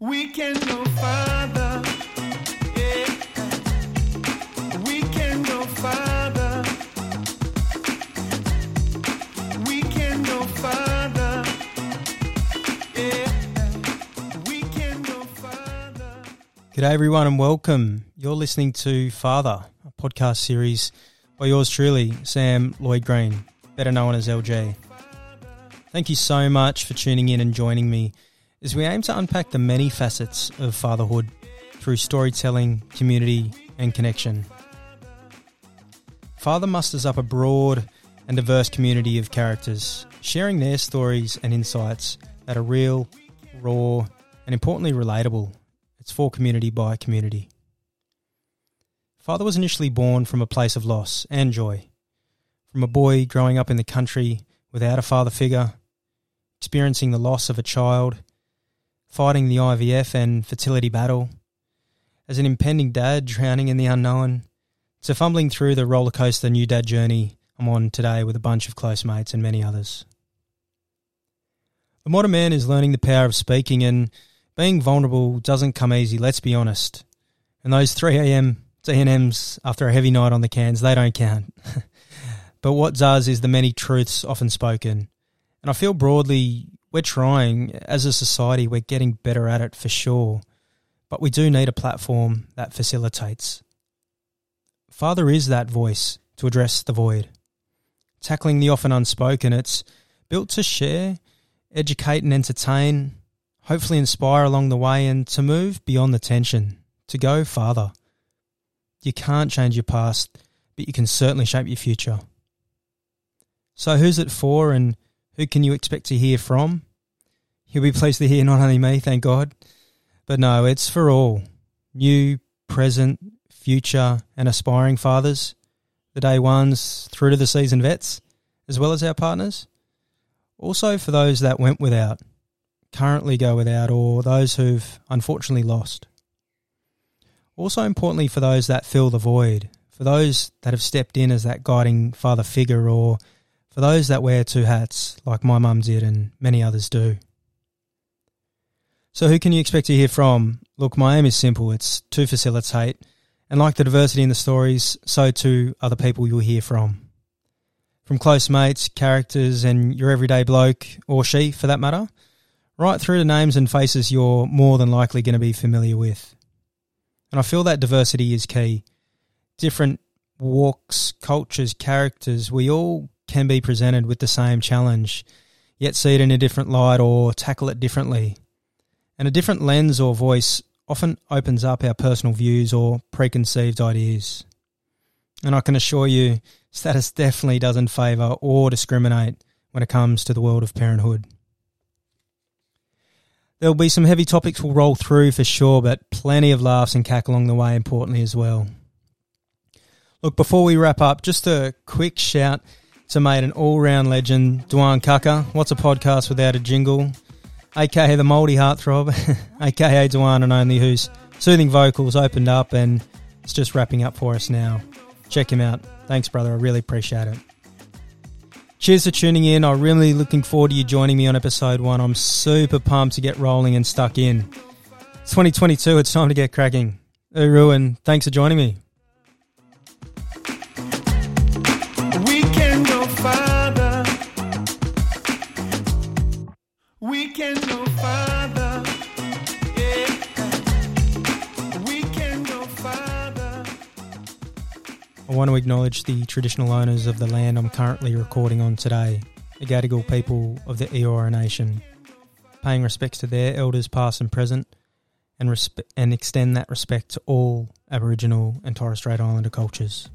go farther. Yeah. We can go farther. We can go farther. Yeah. We can go farther. G'day, everyone, and welcome. You're listening to Farther, a podcast series by yours truly, Sam Lloyd Green, better known as LG. Thank you so much for tuning in and joining me as we aim to unpack the many facets of fatherhood through storytelling, community, and connection. Farther musters up a broad and diverse community of characters, sharing their stories and insights that are real, raw, and importantly relatable. It's for community by community. Farther was initially born from a place of loss and joy. From a boy growing up in the country without a father figure, experiencing the loss of a child, fighting the IVF and fertility battle, as an impending dad drowning in the unknown, to fumbling through the roller coaster new dad journey I'm on today with a bunch of close mates and many others. The modern man is learning the power of speaking, and being vulnerable doesn't come easy, let's be honest. And those 3am DNMs after a heavy night on the cans, they don't count. but what does is the many truths often spoken. And I feel broadly we're trying as a society, we're getting better at it for sure. But we do need a platform that facilitates. Farther is that voice to address the void. Tackling the often unspoken, it's built to share, educate, and entertain, hopefully inspire along the way, and to move beyond the tension, to go farther. You can't change your past, but you can certainly shape your future. So, who's it for, and who can you expect to hear from? You'll be pleased to hear not only me, thank God, but no, it's for all new, present, future, and aspiring fathers, the day ones through to the seasoned vets, as well as our partners. Also for those that went without, currently go without, or those who've unfortunately lost. Also, importantly, for those that fill the void, for those that have stepped in as that guiding father figure, or for those that wear two hats, like my mum did and many others do. So, who can you expect to hear from? Look, my aim is simple it's to facilitate, and like the diversity in the stories, so too are the people you'll hear from. From close mates, characters, and your everyday bloke, or she for that matter, right through to names and faces you're more than likely going to be familiar with. And I feel that diversity is key. Different walks, cultures, characters, we all can be presented with the same challenge, yet see it in a different light or tackle it differently. And a different lens or voice often opens up our personal views or preconceived ideas. And I can assure you, status definitely doesn't favour or discriminate when it comes to the world of parenthood. There'll be some heavy topics we'll roll through for sure, but plenty of laughs and cack along the way, importantly as well. Look, before we wrap up, just a quick shout to mate an all round legend, Dwan Kaka. What's a podcast without a jingle? aka the Mouldy Heartthrob, aka Dwan and Only, whose soothing vocals opened up and it's just wrapping up for us now. Check him out. Thanks, brother. I really appreciate it. Cheers for tuning in. I'm really looking forward to you joining me on episode one. I'm super pumped to get rolling and stuck in. It's 2022. It's time to get cracking. Uru, and thanks for joining me. I want to acknowledge the traditional owners of the land I'm currently recording on today, the Gadigal people of the Eora Nation, paying respects to their elders past and present, and, respe- and extend that respect to all Aboriginal and Torres Strait Islander cultures.